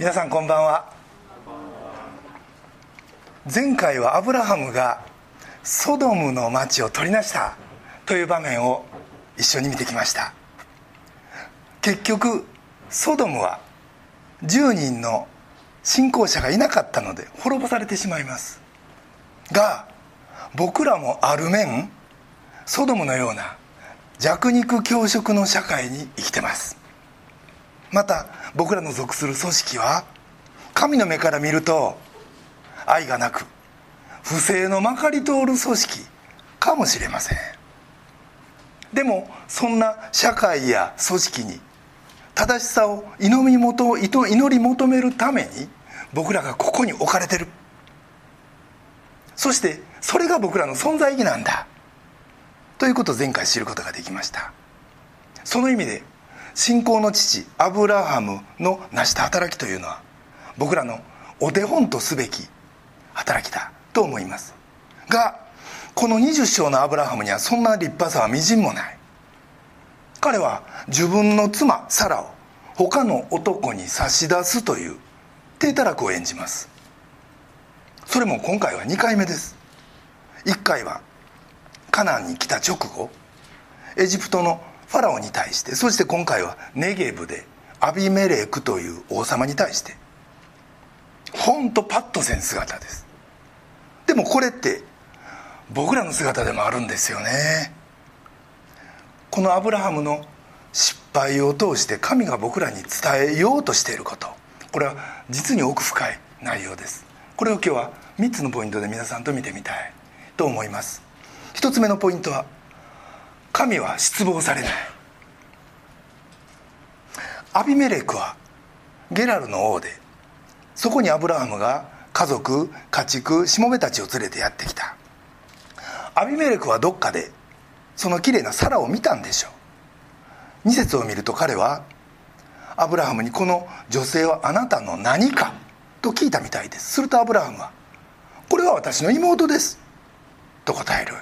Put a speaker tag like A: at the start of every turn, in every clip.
A: 皆さんこんばんは。前回はアブラハムがソドムの町を取りなしたという場面を一緒に見てきました。結局ソドムは10人の信仰者がいなかったので滅ぼされてしまいます。が僕らもある面ソドムのような弱肉強食の社会に生きてます。また僕らの属する組織は神の目から見ると愛がなく不正のまかり通る組織かもしれません。でもそんな社会や組織に正しさを祈り求めるために僕らがここに置かれてる。そしてそれが僕らの存在意義なんだ。ということを前回知ることができました。その意味で信仰の父アブラハムの成した働きというのは僕らのお手本とすべき働きだと思います。がこの20章のアブラハムにはそんな立派さはみじんもない。彼は自分の妻サラを他の男に差し出すという低たらくを演じます。それも今回は2回目です。1回はカナンに来た直後エジプトのファラオに対してそして今回はネゲブでアビメレクという王様に対して本当パッとせん姿です。でもこれって僕らの姿でもあるんですよね。このアブラハムの失敗を通して神が僕らに伝えようとしていること。これは実に奥深い内容です。これを今日は3つのポイントで皆さんと見てみたいと思います。1つ目のポイントは神は失望されない。アビメレクはゲラルの王でそこにアブラハムが家族家畜しもべたちを連れてやってきた。アビメレクはどっかでその綺麗なサラを見たんでしょう。2節を見ると彼はアブラハムにこの女性はあなたの何かと聞いたみたいです。するとアブラハムはこれは私の妹ですと答える。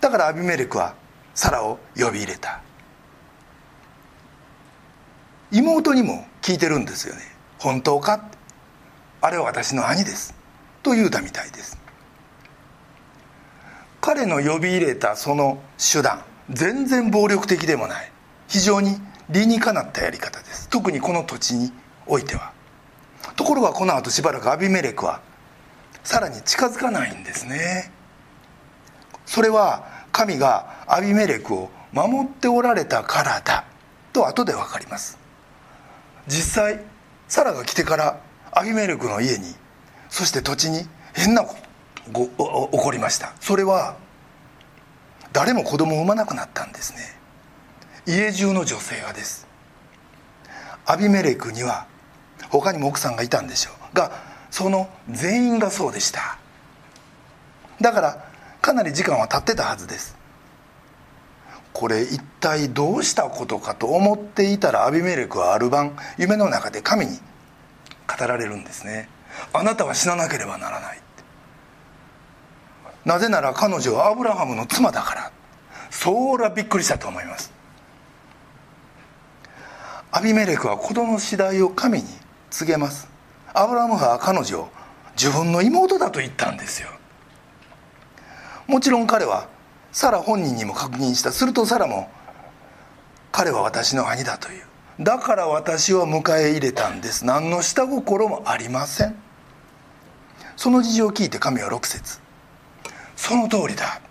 A: だからアビメレクはサラを呼び入れた。妹にも聞いてるんですよね。本当か？あれは私の兄です。と言うたみたいです。彼の呼び入れたその手段全然暴力的でもない。非常に理にかなったやり方です。特にこの土地においては。ところがこの後しばらくアビメレクはさらに近づかないんですね。それは神がアビメレクを守っておられたからだ。と後で分かります。実際サラが来てからアビメレクの家にそして土地に変なこと起こりましたそれは誰も子供を産まなくなったんですね家中の女性がですアビメレクには他にも奥さんがいたんでしょうがその全員がそうでしただからかなり時間は経ってたはずです。これ一体どうしたことかと思っていたらアビメレクはある晩夢の中で神に語られるんですね。あなたは死ななければならないなぜなら彼女はアブラハムの妻だから。そらびっくりしたと思います。アビメレクは子供の次第を神に告げます。アブラハムは彼女を自分の妹だと言ったんですよ。もちろん彼はサラ本人にも確認した。するとサラも彼は私の兄だという。だから私は迎え入れたんです。何の下心もありません。その事情を聞いて神は6節。その通りだ。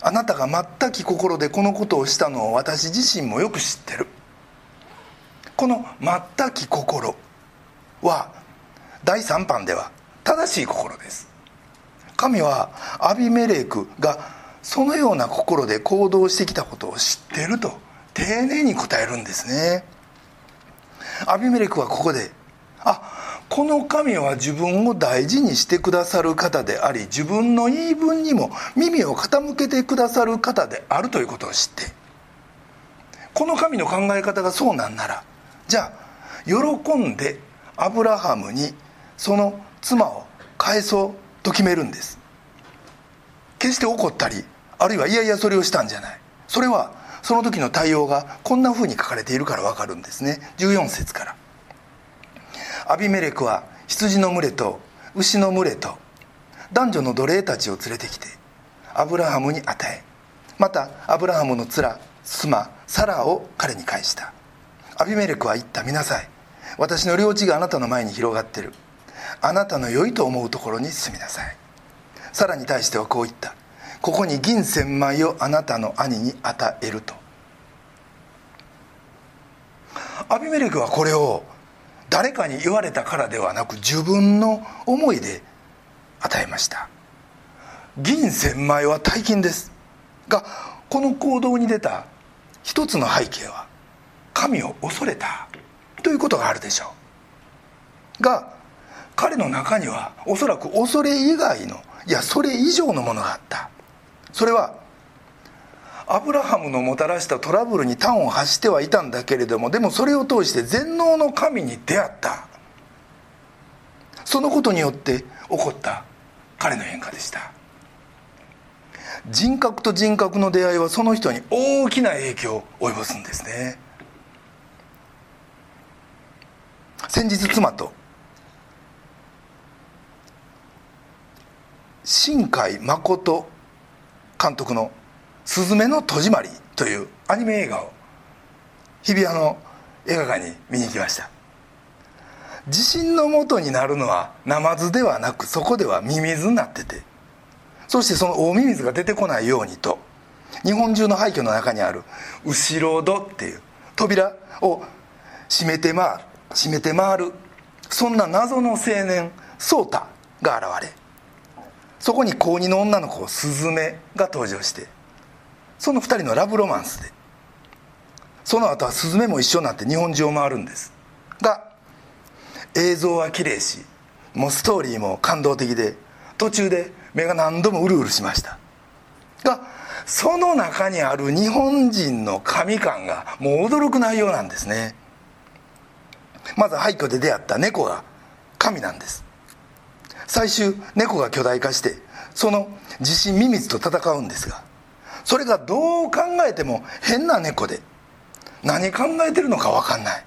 A: あなたが全き心でこのことをしたのを私自身もよく知ってる。この全き心は第3版では正しい心です。神はアビメレクがそのような心で行動してきたことを知ってると丁寧に答えるんですね。アビメレクはここであこの神は自分を大事にしてくださる方であり自分の言い分にも耳を傾けてくださる方であるということを知って。この神の考え方がそうなんならじゃあ喜んでアブラハムにその妻を返そう。と決めるんです。決して怒ったりあるいはいやいやそれをしたんじゃない。それはその時の対応がこんなふうに書かれているから分かるんですね。14節から。アビメレクは羊の群れと牛の群れと男女の奴隷たちを連れてきてアブラハムに与えまたアブラハムの妻妻サラを彼に返した。アビメレクは言った。見なさい。私の領地があなたの前に広がってる。あなたの良いと思うところに住みなさい。サラに対してはこう言った。ここに銀千枚をあなたの兄に与えると。アビメレクはこれを誰かに言われたからではなく自分の思いで与えました。銀千枚は大金です。がこの行動に出た。一つの背景は神を恐れた。ということがあるでしょう。が彼の中にはおそらく恐れ以外のいやそれ以上のものがあった。それはアブラハムのもたらしたトラブルに端を発してはいたんだけれどもでもそれを通して全能の神に出会った。そのことによって起こった彼の変化でした。人格と人格の出会いはその人に大きな影響を及ぼすんですね。先日妻と新海誠監督の「すずめの戸締まり」というアニメ映画を日比谷の映画館に見に行きました。地震のもとになるのはナマズではなくそこではミミズになっててそしてその大ミミズが出てこないようにと日本中の廃墟の中にある後ろ戸っていう扉を閉めて回る閉めて回るそんな謎の青年ソータが現れそこに高2の女の子スズメが登場してその2人のラブロマンスでその後はスズメも一緒になって日本中を回るんです。が映像は綺麗しもうストーリーも感動的で途中で目が何度もうるうるしました。がその中にある日本人の神感がもう驚く内容なんですね。まず廃墟で出会った猫が神なんです。最終猫が巨大化してその地震ミミズと戦うんですがそれがどう考えても変な猫で何考えてるのか分かんない。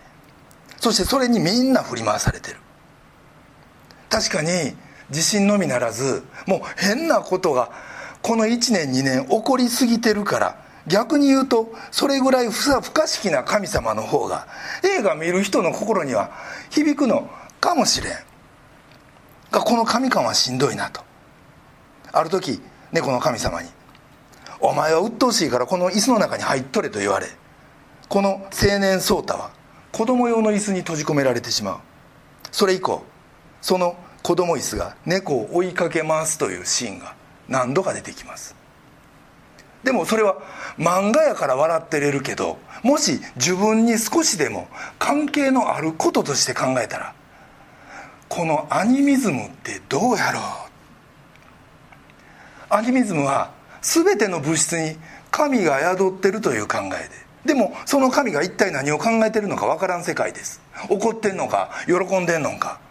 A: そしてそれにみんな振り回されてる。確かに地震のみならずもう変なことがこの1年2年起こりすぎてるから逆に言うとそれぐらい不可思議な神様の方が映画見る人の心には響くのかもしれん。この神感はしんどいなと。ある時猫の神様に「お前は鬱陶しいからこの椅子の中に入っとれ」と言われこの青年颯太は子供用の椅子に閉じ込められてしまう。それ以降その子供椅子が猫を追いかけますというシーンが何度か出てきます。でもそれは漫画やから笑ってれるけどもし自分に少しでも関係のあることとして考えたらこのアニミズムってどうやろう？アニミズムは全ての物質に神が宿ってるという考えで。でもその神が一体何を考えてるのか分からん世界です。怒ってんのか喜んでんのか。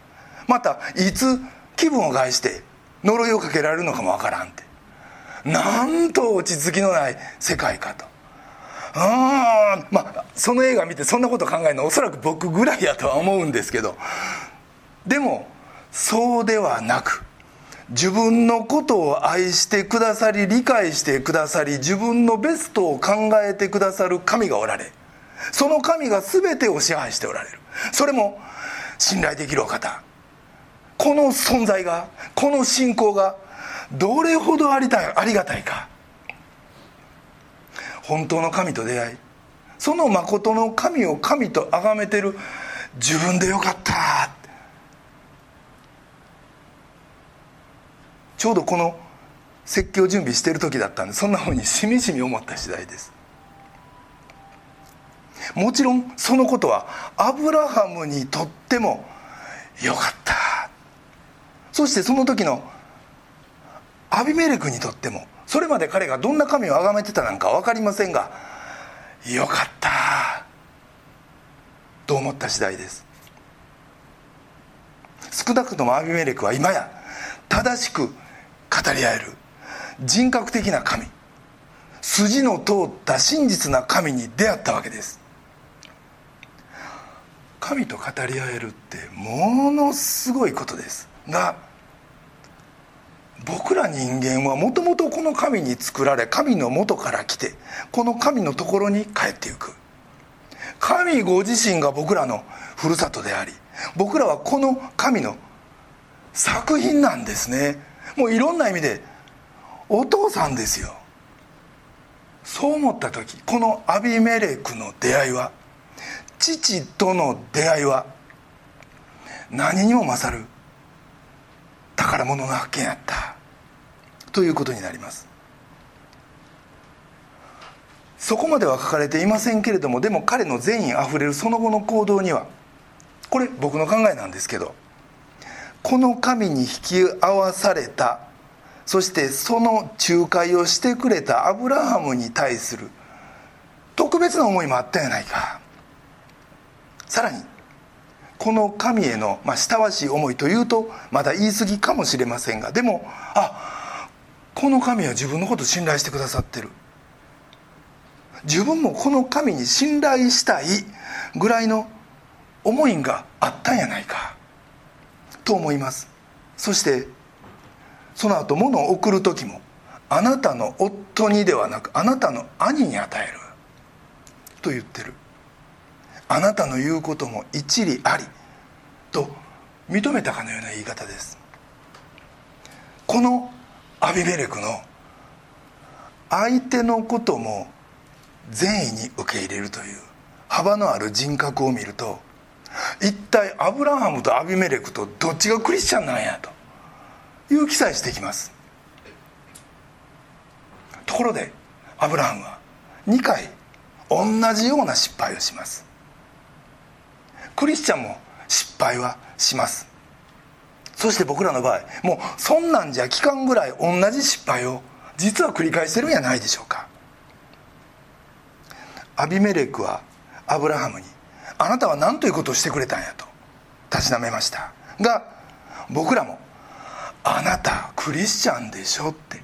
A: またいつ気分を害して呪いをかけられるのかも分からんって。なんと落ち着きのない世界かと。うんまあその映画見てそんなこと考えるのおそらく僕ぐらいやとは思うんですけど。でもそうではなく自分のことを愛してくださり理解してくださり自分のベストを考えてくださる神がおられその神が全てを支配しておられる。それも信頼できるお方。この存在がこの信仰がどれほどありたいありがたいか。本当の神と出会いその誠の神を神と崇めてる自分でよかった。ちょうどこの説教準備してる時だったんでそんなふうにしみじみ思った次第です。もちろんそのことはアブラハムにとってもよかった。そしてその時のアビメレクにとってもそれまで彼がどんな神を崇めてたなんか分かりませんがよかった。と思った次第です。少なくともアビメレクは今や正しく語り合える。人格的な神。筋の通った真実な神に出会ったわけです。神と語り合えるってものすごいことです。が僕ら人間はもともとこの神に作られ神の元から来てこの神のところに帰っていく。神ご自身が僕らのふるさとであり僕らはこの神の作品なんですね。もういろんな意味でお父さんですよ。そう思った時このアビメレクの出会いは父との出会いは何にも勝る宝物の発見やったということになります。そこまでは書かれていませんけれどもでも彼の善意あふれるその後の行動にはこれ僕の考えなんですけどこの神に引き合わされた。そしてその仲介をしてくれたアブラハムに対する。特別な思いもあったんやないか。さらにこの神への、まあ、親しい思いというとまだ言い過ぎかもしれませんがでもあこの神は自分のこと信頼してくださってる。自分もこの神に信頼したいぐらいの思いがあったんやないか。と思います。そしてその後物を送る時もあなたの夫にではなくあなたの兄に与える。と言ってる。あなたの言うことも一理ありと認めたかのような言い方です。このアビメレクの相手のことも善意に受け入れるという幅のある人格を見ると一体アブラハムとアビメレクとどっちがクリスチャンなんやという記載してきます。ところでアブラハムは2回同じような失敗をします。クリスチャンも失敗はします。そして僕らの場合もうそんなんじゃ期間ぐらい同じ失敗を実は繰り返してるんやないでしょうか。アビメレクはアブラハムに「あなたは何ということをしてくれたんや」と。たしなめました。が僕らも「あなたクリスチャンでしょ」って。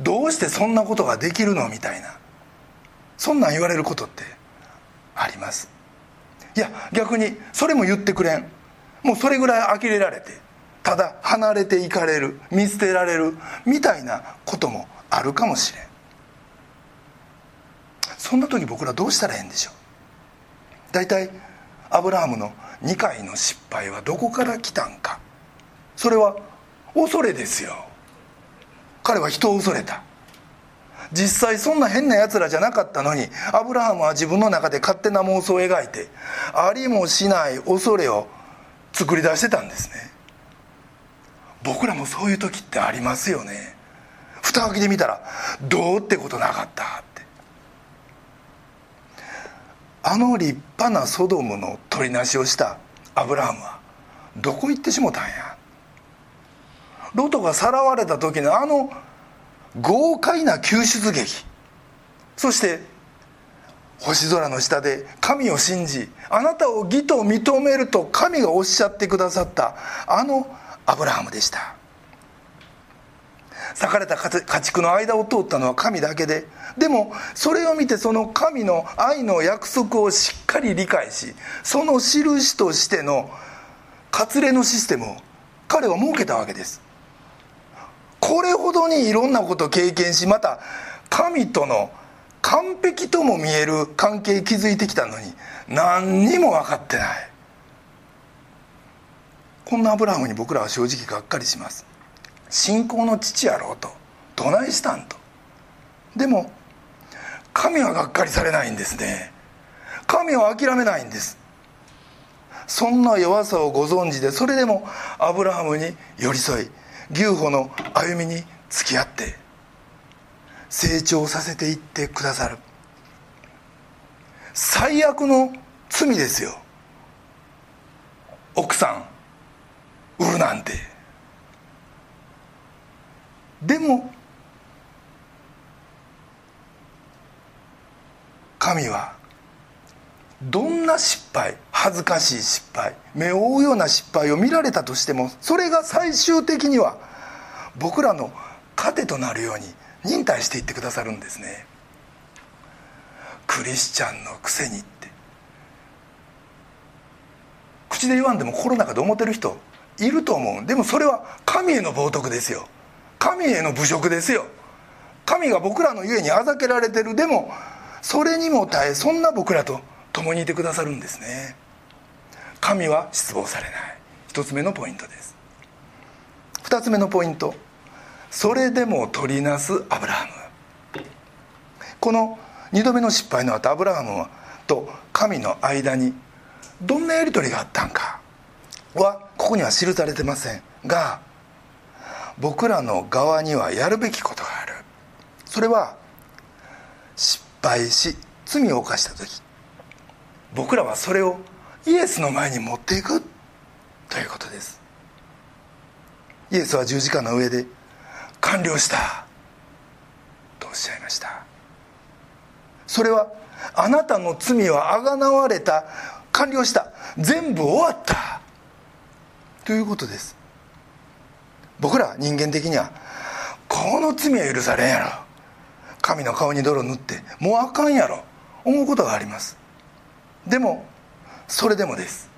A: どうしてそんなことができるのみたいな。そんなん言われることってあります。いや逆にそれも言ってくれん。もうそれぐらい呆れられてただ離れていかれる見捨てられるみたいなこともあるかもしれん。そんな時僕らどうしたらええんでしょう？大体アブラハムの2回の失敗はどこから来たんか。それは恐れですよ。彼は人を恐れた。実際そんな変なやつらじゃなかったのにアブラハムは自分の中で勝手な妄想を描いてありもしない恐れを作り出してたんですね。僕らもそういう時ってありますよね。蓋開けてみたらどうってことなかった。あの立派なソドムの取りなしをしたアブラハムはどこ行ってしもたんや？ロトがさらわれた時のあの豪快な救出劇。そして星空の下で神を信じあなたを義と認めると神がおっしゃってくださったあのアブラハムでした。裂かれた家畜の間を通ったのは神だけででもそれを見てその神の愛の約束をしっかり理解しその印としての割礼のシステムを彼は設けたわけです。これほどにいろんなことを経験しまた神との完璧とも見える関係築いてきたのに何にも分かってない。こんなアブラハムに僕らは正直がっかりします。信仰の父やろうとどないしたんと。でも神はがっかりされないんですね。神は諦めないんです。そんな弱さをご存知でそれでもアブラハムに寄り添い牛歩の歩みに付き合って成長させていってくださる。最悪の罪ですよ。奥さん売るなんて。でも神はどんな失敗恥ずかしい失敗目を覆うような失敗を見られたとしてもそれが最終的には僕らの糧となるように忍耐していってくださるんですね。クリスチャンのくせにって。口で言わんでも心の中で思ってる人いると思う。でもそれは神への冒涜ですよ。神への侮辱ですよ。神が僕らのゆえにあざけられてるでもそれにも耐えそんな僕らと共にいてくださるんですね。神は失望されない。一つ目のポイントです。二つ目のポイント。それでも取りなすアブラハム。この2度目の失敗の後アブラハムと神の間にどんなやり取りがあったんかはここには記されてませんが僕らの側にはやるべきことがある。それは失敗し罪を犯した時。僕らはそれをイエスの前に持っていく。ということです。イエスは十字架の上で完了した。とおっしゃいました。それはあなたの罪はあがなわれた。完了した。全部終わった。ということです。僕ら人間的にはこの罪は許されんやろ。神の顔に泥塗ってもうあかんやろ。思うことがあります。でもそれでもです。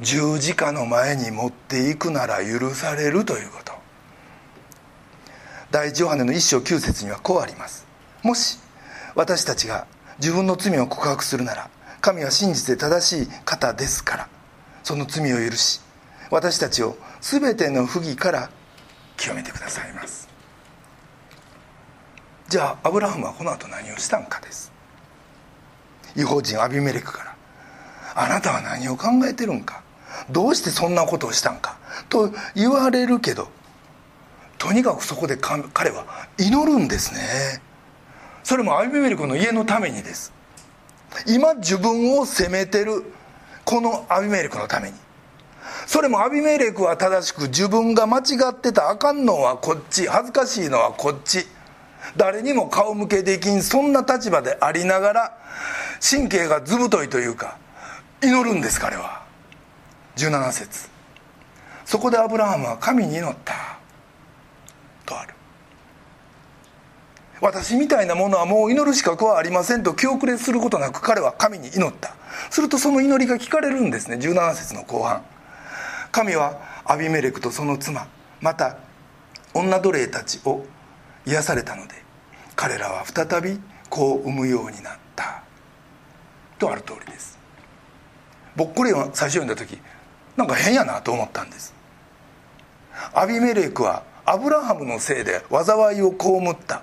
A: 十字架の前に持っていくなら許されるということ。第一ヨハネの一章九節にはこうあります。もし私たちが自分の罪を告白するなら神は真実で正しい方ですからその罪を許し私たちを全ての不義から清めてくださいます。じゃあアブラハムはこの後何をしたんかです。違法人アビメレクからあなたは何を考えてるんか。どうしてそんなことをしたんか。と言われるけどとにかくそこで彼は祈るんですね。それもアビメレクの家のためにです。今自分を責めてるこのアビメレクのために。それもアビメレクは正しく自分が間違ってたあかんのはこっち。恥ずかしいのはこっち。誰にも顔向けできんそんな立場でありながら神経がずぶといというか祈るんです彼は。17節。そこでアブラハムは神に祈った。とある。私みたいなものはもう祈る資格はありませんと気遅れすることなく彼は神に祈った。するとその祈りが聞かれるんですね。17節の後半。神はアビメレクとその妻また女奴隷たちを癒されたので彼らは再び子を産むようになった。とある通りです。僕これを最初読んだ時なんか変やなと思ったんです。アビメレクはアブラハムのせいで災いを被った。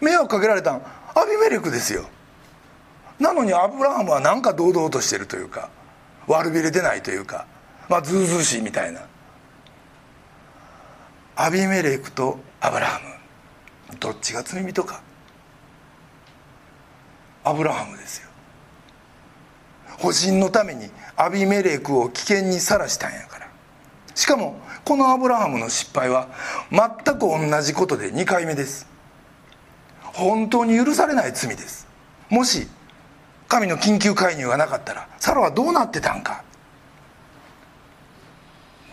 A: 迷惑かけられたんアビメレクですよ。なのにアブラハムはなんか堂々としてるというか悪びれてないというかまあずうずしいみたいな。アビメレクとアブラハム。どっちが罪人か。アブラハムですよ。保身のためにアビメレクを危険にさらしたんやから。しかもこのアブラハムの失敗は全く同じことで2回目です。本当に許されない罪です。もし神の緊急介入がなかったらサラはどうなってたんか。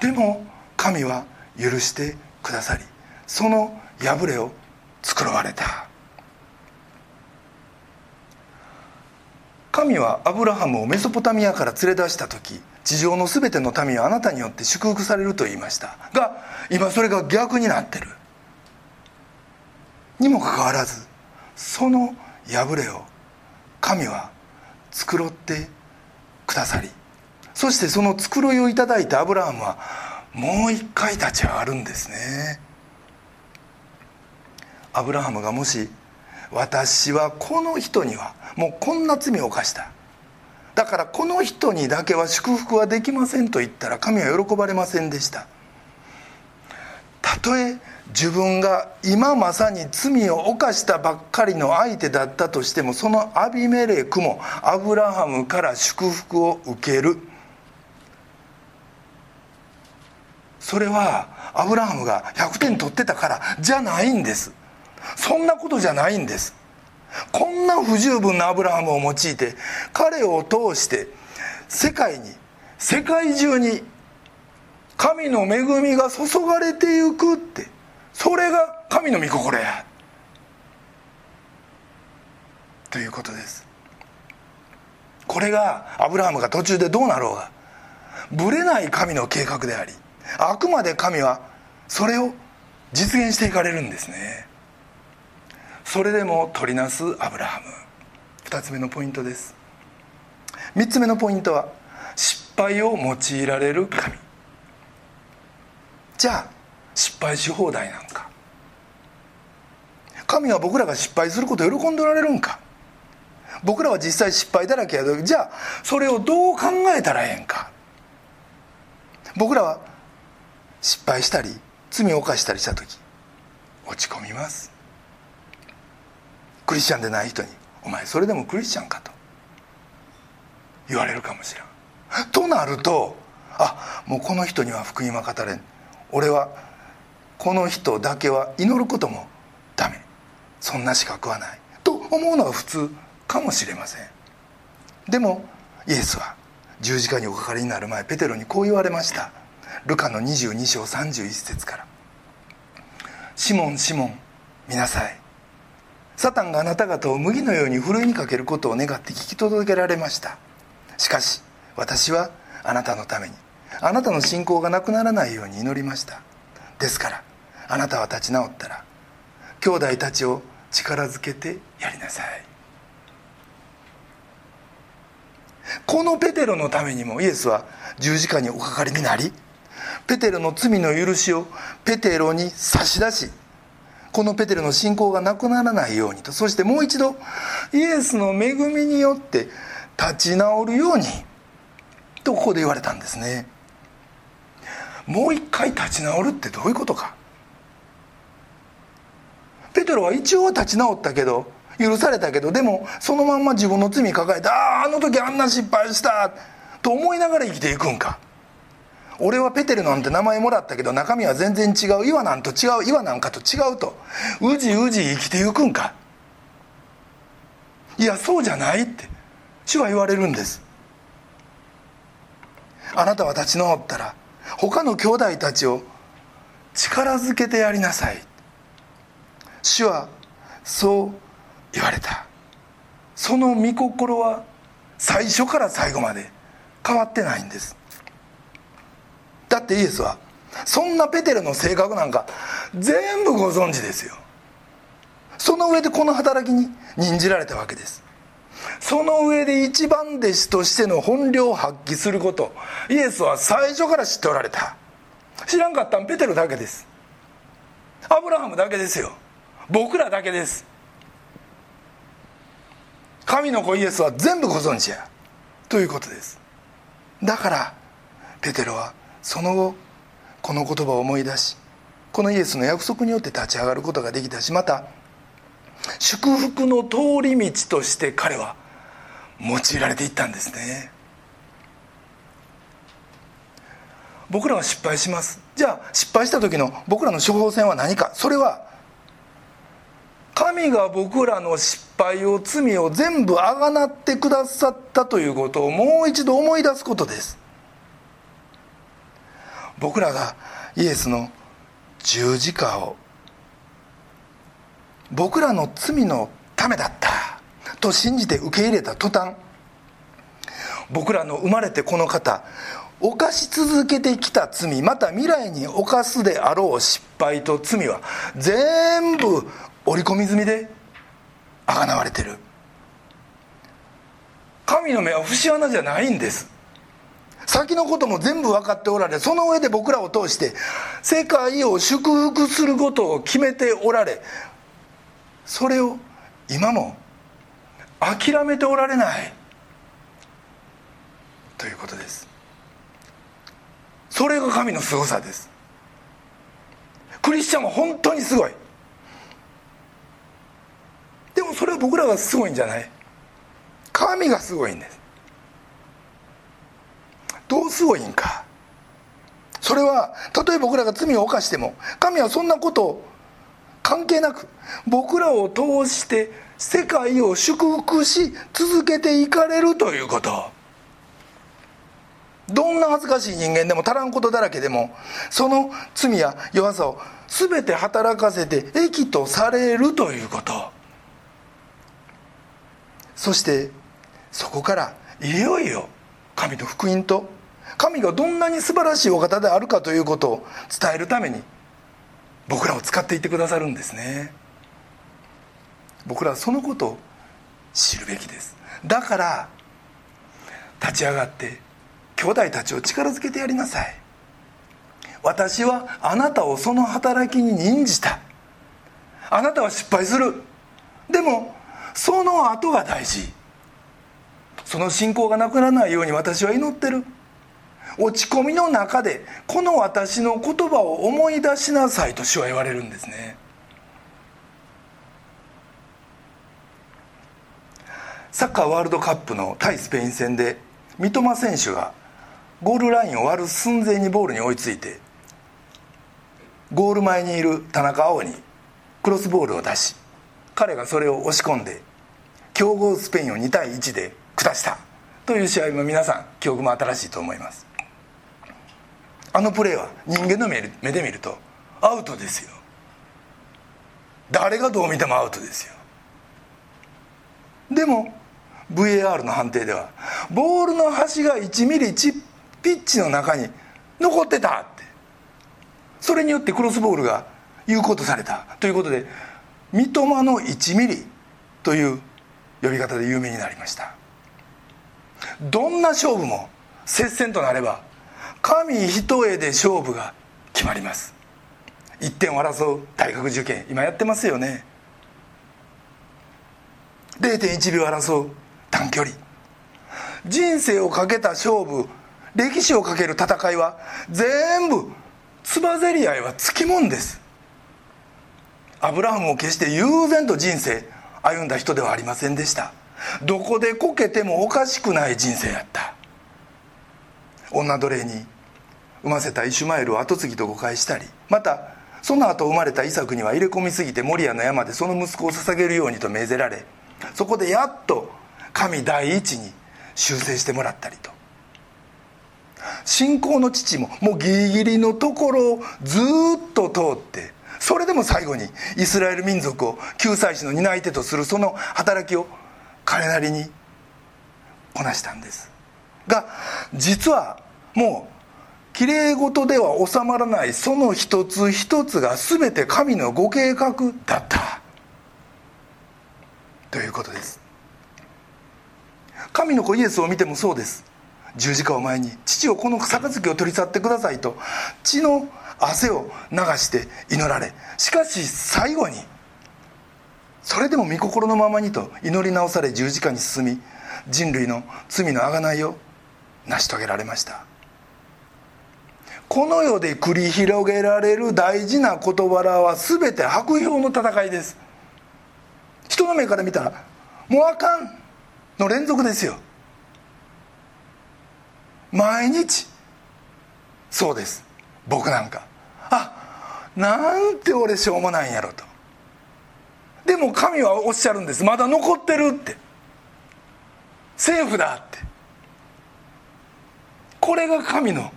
A: でも神は許してくださりその破れを作られた。神はアブラハムをメソポタミアから連れ出した時地上の全ての民はあなたによって祝福されると言いました。が今それが逆になってる。にもかかわらずその破れを神は繕ってくださりそしてその繕いをいただいたアブラハムはもう一回立ち上がるんですね。アブラハムがもし私はこの人にはもうこんな罪を犯した。だからこの人にだけは祝福はできませんと言ったら神は喜ばれませんでした。たとえ自分が今まさに罪を犯したばっかりの相手だったとしてもそのアビメレクもアブラハムから祝福を受ける。それはアブラハムが100点取ってたからじゃないんです。そんなことじゃないんです。こんな不十分なアブラハムを用いて彼を通して世界に世界中に神の恵みが注がれていくって。それが神の御心や。ということです。これがアブラハムが途中でどうなろうがぶれない神の計画でありあくまで神はそれを実現していかれるんですね。それでも取りなすアブラハム。2つ目のポイントです。3つ目のポイントは失敗を用いられる神。じゃあ失敗し放題なんか。神は僕らが失敗することを喜んでおられるんか。僕らは実際失敗だらけやけどじゃあそれをどう考えたらええんか。僕らは失敗したり罪を犯したりした時落ち込みます。クリスチャンでない人に「お前それでもクリスチャンか?」と言われるかもしれん。となるとあもうこの人には福音は語れん。俺はこの人だけは祈ることもダメ。そんな資格はない。と思うのが普通かもしれません。でもイエスは十字架におかかりになる前ペテロにこう言われました。ルカの22章31節から「シモンシモン見なさい。サタンがあなた方を麦のようにふるいにかけることを願って聞き届けられました。しかし私はあなたのためにあなたの信仰がなくならないように祈りました。ですからあなたは立ち直ったら兄弟たちを力づけてやりなさい。このペテロのためにもイエスは十字架におかかりになりペテロの罪の許しをペテロに差し出しこのペテロの信仰がなくならないようにと。そしてもう一度イエスの恵みによって立ち直るようにとここで言われたんですね。もう一回立ち直るってどういうことか。ペテロは一応立ち直ったけど許されたけどでもそのまんま自分の罪抱えてあああの時あんな失敗したと思いながら生きていくんか。俺はペテルなんて名前もらったけど中身は全然違う。岩なんと違う。岩なんかと違うと。うじうじ生きていくんか？いやそうじゃないって。主は言われるんです。あなたは立ち直ったら他の兄弟たちを力づけてやりなさい。主はそう言われた。その御心は最初から最後まで変わってないんです。だってイエスはそんなペテルの性格なんか全部ご存知ですよ。その上でこの働きに任じられたわけです。その上で一番弟子としての本領を発揮することイエスは最初から知っておられた。知らんかったんペテルだけです。アブラハムだけですよ。僕らだけです。神の子イエスは全部ご存知や。ということです。だからペテロはその後この言葉を思い出しこのイエスの約束によって立ち上がることができたしまた祝福の通り道として彼は用いられていったんですね。僕らは失敗します。じゃあ失敗した時の僕らの処方箋は何か。それは神が僕らの失敗を罪を全部あがなってくださったということをもう一度思い出すことです。僕らがイエスの十字架を僕らの罪のためだったと信じて受け入れた途端僕らの生まれてこの方犯し続けてきた罪また未来に犯すであろう失敗と罪は全部織り込み済みであがなわれてる。神の目は節穴じゃないんです。先のことも全部分かっておられその上で僕らを通して世界を祝福することを決めておられそれを今も諦めておられない。ということです。それが神のすごさです。クリスチャンは本当にすごい。でもそれは僕らがすごいんじゃない。神がすごいんです。どうすごいんか？それはたとえ僕らが罪を犯しても神はそんなこと関係なく僕らを通して世界を祝福し続けていかれるということ。どんな恥ずかしい人間でも足らんことだらけでもその罪や弱さを全て働かせて益とされるということ。そしてそこからいよいよ神の福音と神がどんなに素晴らしいお方であるかということを伝えるために僕らを使っていてくださるんですね。僕らはそのことを知るべきです。だから立ち上がって兄弟たちを力づけてやりなさい。私はあなたをその働きに任じた。あなたは失敗する。でもその後が大事。その信仰がなくならないように私は祈ってる。落ち込みの中でこの私の言葉を思い出しなさいと主は言われるんですね。サッカーワールドカップの対スペイン戦で三笘選手がゴールラインを割る寸前にボールに追いついてゴール前にいる田中碧にクロスボールを出し彼がそれを押し込んで強豪スペインを2対1で下した。という試合も皆さん記憶も新しいと思います。あのプレーは人間の目で見るとアウトですよ。誰がどう見てもアウトですよ。でも VAR の判定ではボールの端が1ミリチピッチの中に残ってたって。それによってクロスボールが有効とされたということで三笘の1ミリという呼び方で有名になりました。どんな勝負も接戦となれば神一重で勝負が決まります。1点を争う大学受験今やってますよね。0.1秒争う短距離。人生をかけた勝負歴史をかける戦いは全部つばぜり合いはつきもんです。アブラハムも決して悠然と人生歩んだ人ではありませんでした。どこでこけてもおかしくない人生やった。女奴隷に産ませたイシュマエルを跡継ぎと誤解したりまたその後生まれたイサクには入れ込みすぎてモリアの山でその息子を捧げるようにと命ぜられそこでやっと神第一に修正してもらったりと。信仰の父ももうギリギリのところをずっと通ってそれでも最後にイスラエル民族を救済士の担い手とするその働きを彼なりにこなしたんです。が実はもうきれい事では収まらないその一つ一つが全て神のご計画だった。ということです。神の子イエスを見てもそうです。十字架を前に父をこの杯を取り去ってくださいと血の汗を流して祈られ。しかし最後にそれでも御心のままにと祈り直され十字架に進み人類の罪の贖いを成し遂げられました。この世で繰り広げられる大事な事柄は全て白氷の戦いです。人の目から見たらもうあかんの連続ですよ。毎日そうです。僕なんか。あなんて俺しょうもないんやろと。でも神はおっしゃるんです。まだ残ってるって。セーフだって。これが神の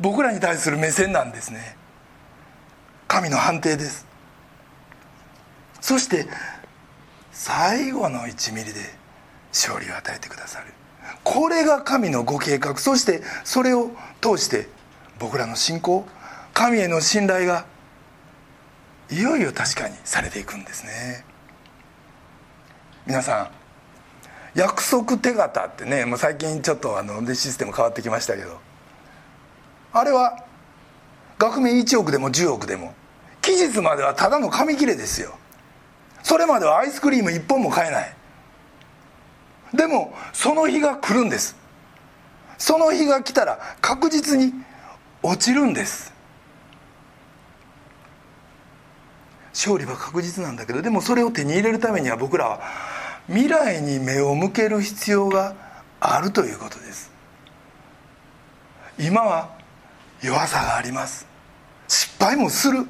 A: 僕らに対する目線なんですね。神の判定です。そして最後の1ミリで勝利を与えてくださる。これが神のご計画。そしてそれを通して僕らの信仰神への信頼がいよいよ確かにされていくんですね。皆さん約束手形ってねもう最近ちょっとあのシステム変わってきましたけどあれは額面1億でも10億でも期日まではただの紙切れですよ。それまではアイスクリーム1本も買えない。でもその日が来るんです。その日が来たら確実に落ちるんです。勝利は確実なんだけどでもそれを手に入れるためには僕らは未来に目を向ける必要があるということです。今は弱さがあります。失敗もする。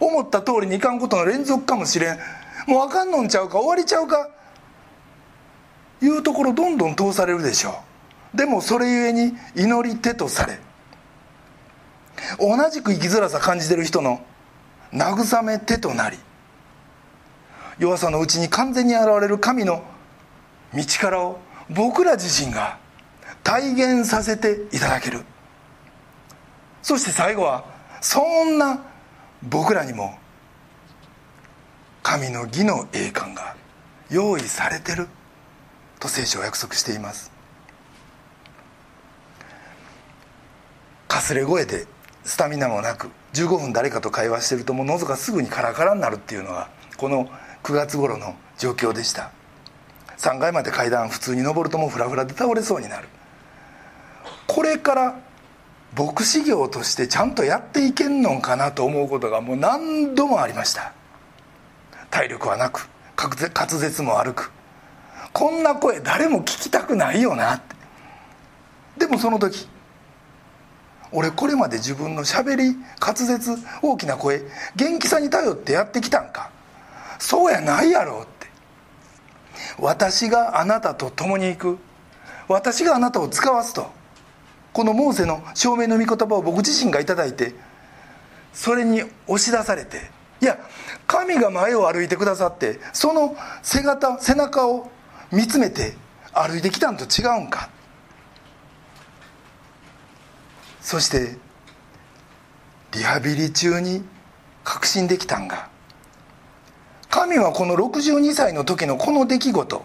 A: 思った通りにいかんことの連続かもしれん。もうあかんのんちゃうか終わりちゃうか。いうところどんどん通されるでしょう。でもそれゆえに祈り手とされ。同じく生きづらさ感じてる人の慰め手となり弱さのうちに完全に現れる神の道からを僕ら自身が体現させていただける。そして最後はそんな僕らにも神の義の栄冠が用意されてる。と聖書は約束しています。かすれ声でスタミナもなく15分誰かと会話してるともう喉がすぐにカラカラになるっていうのがこの9月頃の状況でした。3階まで階段普通に登るともうフラフラで倒れそうになる。これから牧師業としてちゃんとやっていけんのかなと思うことがもう何度もありました。体力はなく滑舌も悪く。こんな声誰も聞きたくないよなって。でもその時俺これまで自分のしゃべり滑舌大きな声元気さに頼ってやってきたんか。そうやないやろって。私があなたと共に行く。私があなたを使わすと。このモーセの証明の御言葉を僕自身が頂いてそれに押し出されて。いや神が前を歩いてくださってその背背中を見つめて歩いてきたんと違うんか。そしてリハビリ中に確信できたんが。神はこの62歳の時のこの出来事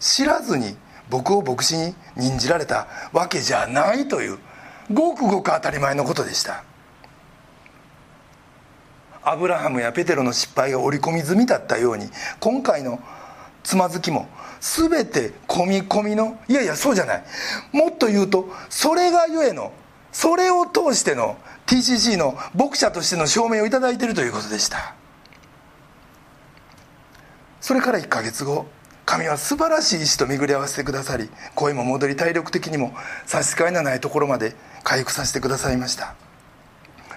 A: 知らずに僕を牧師に任じられたわけじゃないというごくごく当たり前のことでした。アブラハムやペテロの失敗が織り込み済みだったように今回のつまずきも全て込み込みのいやいやそうじゃない。もっと言うとそれがゆえのそれを通しての TCC の牧者としての証明を頂いているということでした。それから1ヶ月後神は素晴らしい意志と巡り合わせてくださり声も戻り体力的にも差し支えのないところまで回復させてくださいました。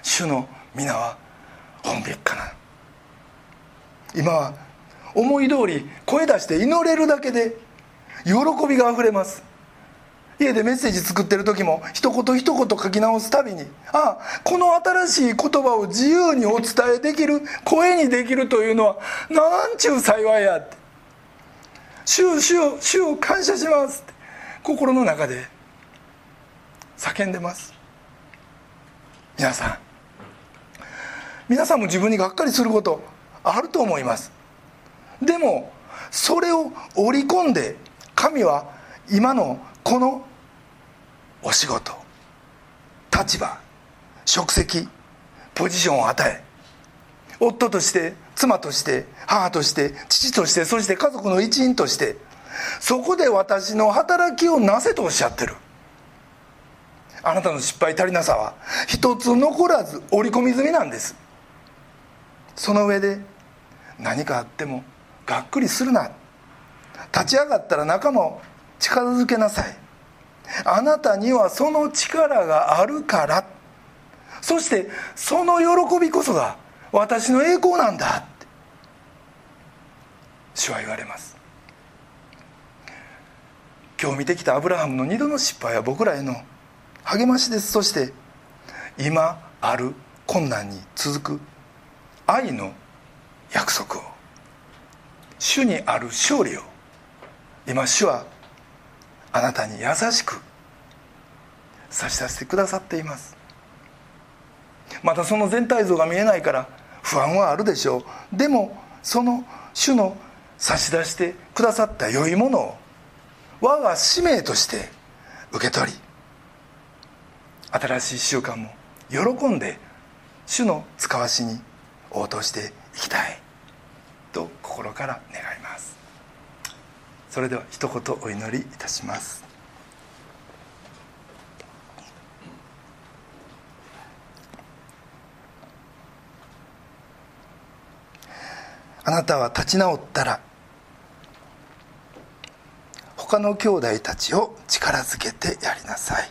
A: 主の皆は本別かな今は思い通り声出して祈れるだけで喜びがあふれます。家でメッセージ作ってる時も一言一言書き直すたびにああこの新しい言葉を自由にお伝えできる声にできるというのはなんちゅう幸いやって。主を主を主を感謝しますって。心の中で叫んでます。皆さん。皆さんも自分にがっかりすることあると思います。でもそれを織り込んで神は今のこのお仕事立場職責ポジションを与え夫として妻として母として父としてそして家族の一員としてそこで私の働きをなせとおっしゃってる。あなたの失敗足りなさは一つ残らず織り込み済みなんです。その上で何かあってもがっくりするな。立ち上がったら仲間を近づけなさい。あなたにはその力があるから。そしてその喜びこそが私の栄光なんだ。って主は言われます。今日見てきたアブラハムの二度の失敗は僕らへの励ましです。そして今ある困難に続く愛の約束を。主にある勝利を。今主はあなたに優しく差し出してくださっています。またその全体像が見えないから不安はあるでしょう。でもその主の差し出してくださった良いものを我が使命として受け取り新しい習慣も喜んで主の使わしに応答していきたいと心から願います。それでは一言お祈りいたします。あなたは立ち直ったら他の兄弟たちを力づけてやりなさい。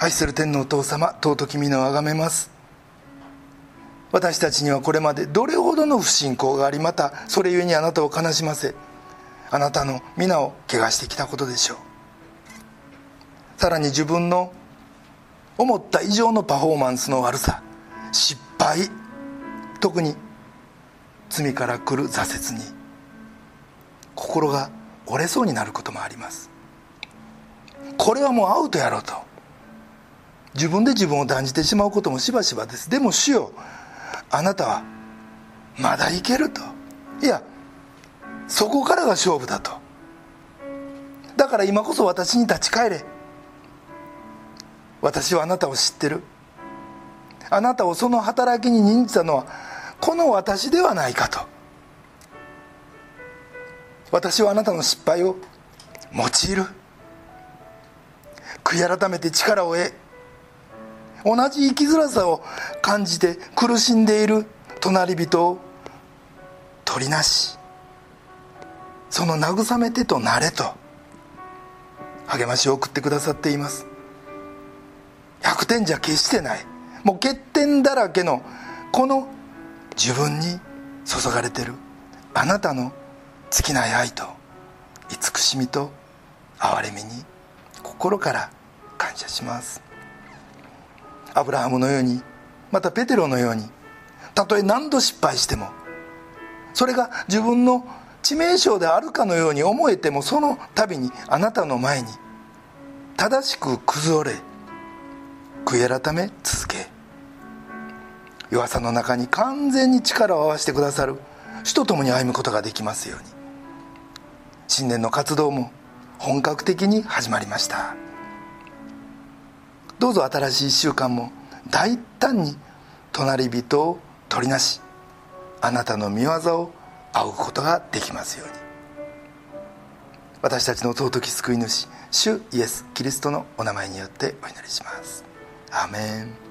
A: 愛する天皇お父様尊き皆をあがめます。私たちにはこれまでどれほどの不信仰がありまたそれゆえにあなたを悲しませあなたの皆を怪我してきたことでしょう。さらに自分の思った以上のパフォーマンスの悪さ失敗特に罪から来る挫折に心が折れそうになることもあります。これはもうアウトやろうと。自分で自分を断じてしまうこともしばしばです。でも主よあなたはまだいけると。いやそこからが勝負だと。だから今こそ私に立ち返れ。私はあなたを知ってる。あなたをその働きに任じたのはこの私ではないかと。私はあなたの失敗を用いる。悔い改めて力を得同じ生きづらさを感じて苦しんでいる隣人を取りなし。その慰めてとなれと。励ましを送ってくださっています。100点じゃ決してない。もう欠点だらけのこの自分に注がれてる。あなたの尽きない愛と慈しみと憐れみに心から感謝します。アブラハムのようにまたペテロのようにたとえ何度失敗してもそれが自分の致命傷であるかのように思えてもその度にあなたの前に正しく崩れ悔い改め続け弱さの中に完全に力を合わせてくださる主と共に歩むことができますように。新年の活動も本格的に始まりました。どうぞ新しい1週間も大胆に隣人を取りなしあなたの見業を仰ぐことができますように。私たちの尊き救い主主イエス・キリストのお名前によってお祈りします。アメン。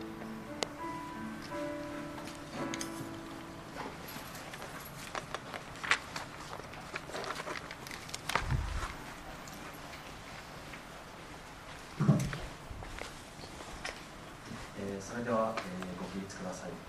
B: それでは、えーご起立ください。